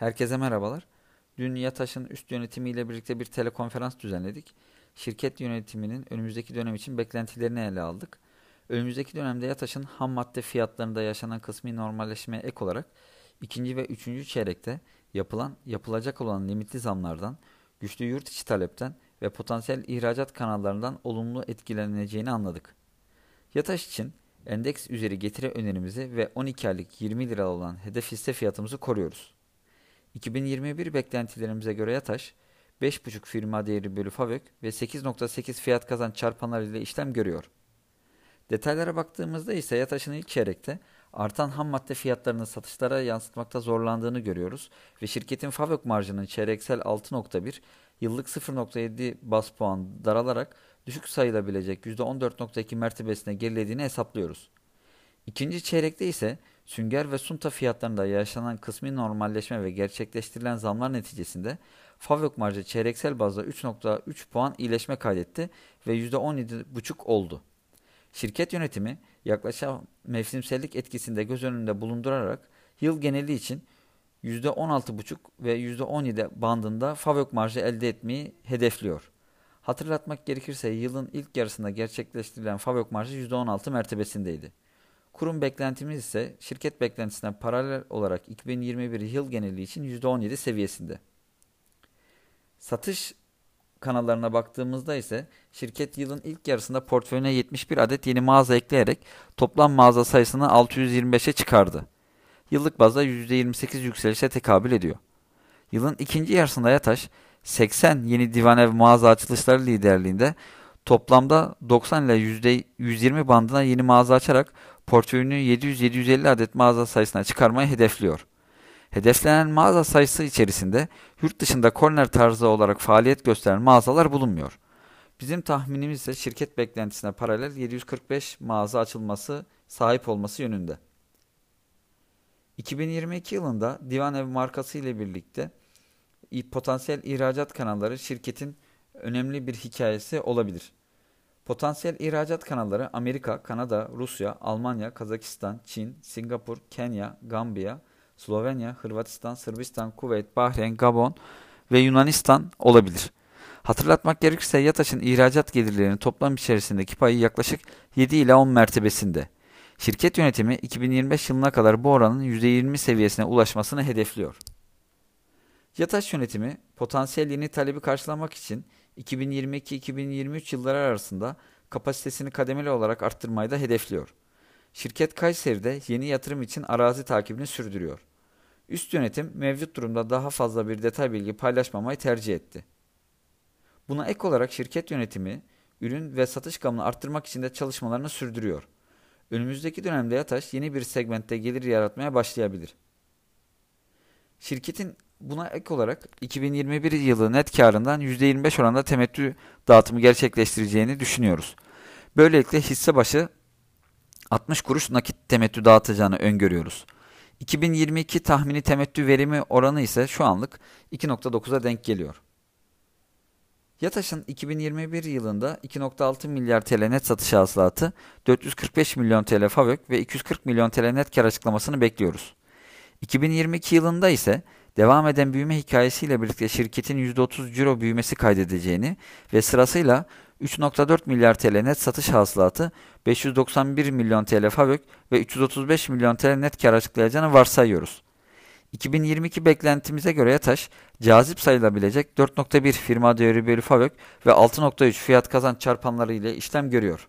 Herkese merhabalar. Dün YATAŞ'ın üst yönetimiyle birlikte bir telekonferans düzenledik. Şirket yönetiminin önümüzdeki dönem için beklentilerini ele aldık. Önümüzdeki dönemde YATAŞ'ın ham madde fiyatlarında yaşanan kısmi normalleşmeye ek olarak ikinci ve üçüncü çeyrekte yapılan, yapılacak olan limitli zamlardan, güçlü yurt içi talepten ve potansiyel ihracat kanallarından olumlu etkileneceğini anladık. YATAŞ için endeks üzeri getiri önerimizi ve 12 aylık 20 lira olan hedef hisse fiyatımızı koruyoruz. 2021 beklentilerimize göre Yataş 5.5 firma değeri bölü FAVÖK ve 8.8 fiyat kazanç çarpanlar ile işlem görüyor. Detaylara baktığımızda ise Yataş'ın ilk çeyrekte artan ham madde fiyatlarını satışlara yansıtmakta zorlandığını görüyoruz ve şirketin FAVÖK marjının çeyreksel 6.1, yıllık 0.7 bas puan daralarak düşük sayılabilecek %14.2 mertebesine gerilediğini hesaplıyoruz. İkinci çeyrekte ise sünger ve sunta fiyatlarında yaşanan kısmi normalleşme ve gerçekleştirilen zamlar neticesinde FAVÖK marjı çeyreksel bazda 3.3 puan iyileşme kaydetti ve %17.5 oldu. Şirket yönetimi yaklaşan mevsimsellik etkisinde göz önünde bulundurarak yıl geneli için %16.5 ve %17 bandında FAVÖK marjı elde etmeyi hedefliyor. Hatırlatmak gerekirse yılın ilk yarısında gerçekleştirilen FAVÖK marjı %16 mertebesindeydi. Kurum beklentimiz ise şirket beklentisine paralel olarak 2021 yıl geneli için %17 seviyesinde. Satış kanallarına baktığımızda ise şirket yılın ilk yarısında portföyüne 71 adet yeni mağaza ekleyerek toplam mağaza sayısını 625'e çıkardı. Yıllık bazda %28 yükselişe tekabül ediyor. Yılın ikinci yarısında Yataş 80 yeni divan ev mağaza açılışları liderliğinde toplamda 90 ile %120 bandına yeni mağaza açarak portföyünü 700-750 adet mağaza sayısına çıkarmayı hedefliyor. Hedeflenen mağaza sayısı içerisinde yurt dışında korner tarzı olarak faaliyet gösteren mağazalar bulunmuyor. Bizim tahminimiz ise şirket beklentisine paralel 745 mağaza açılması sahip olması yönünde. 2022 yılında Divan Ev markası ile birlikte potansiyel ihracat kanalları şirketin önemli bir hikayesi olabilir. Potansiyel ihracat kanalları Amerika, Kanada, Rusya, Almanya, Kazakistan, Çin, Singapur, Kenya, Gambiya, Slovenya, Hırvatistan, Sırbistan, Kuveyt, Bahreyn, Gabon ve Yunanistan olabilir. Hatırlatmak gerekirse YATAŞ'ın ihracat gelirlerinin toplam içerisindeki payı yaklaşık 7 ila 10 mertebesinde. Şirket yönetimi 2025 yılına kadar bu oranın %20 seviyesine ulaşmasını hedefliyor. YATAŞ yönetimi potansiyel yeni talebi karşılamak için 2022-2023 yılları arasında kapasitesini kademeli olarak arttırmayı da hedefliyor. Şirket Kayseri'de yeni yatırım için arazi takibini sürdürüyor. Üst yönetim mevcut durumda daha fazla bir detay bilgi paylaşmamayı tercih etti. Buna ek olarak şirket yönetimi ürün ve satış gamını arttırmak için de çalışmalarını sürdürüyor. Önümüzdeki dönemde Yataş yeni bir segmentte gelir yaratmaya başlayabilir. Şirketin buna ek olarak 2021 yılı net karından %25 oranda temettü dağıtımı gerçekleştireceğini düşünüyoruz. Böylelikle hisse başı 60 kuruş nakit temettü dağıtacağını öngörüyoruz. 2022 tahmini temettü verimi oranı ise şu anlık 2.9'a denk geliyor. Yataş'ın 2021 yılında 2.6 milyar TL net satış hasılatı, 445 milyon TL FAVÖK ve 240 milyon TL net kar açıklamasını bekliyoruz. 2022 yılında ise devam eden büyüme hikayesiyle birlikte şirketin %30 ciro büyümesi kaydedeceğini ve sırasıyla 3.4 milyar TL net satış hasılatı, 591 milyon TL FAVÖK ve 335 milyon TL net kar açıklayacağını varsayıyoruz. 2022 beklentimize göre Yataş, cazip sayılabilecek 4.1 firma değeri bölü FAVÖK ve 6.3 fiyat kazanç çarpanları ile işlem görüyor.